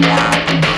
Yeah.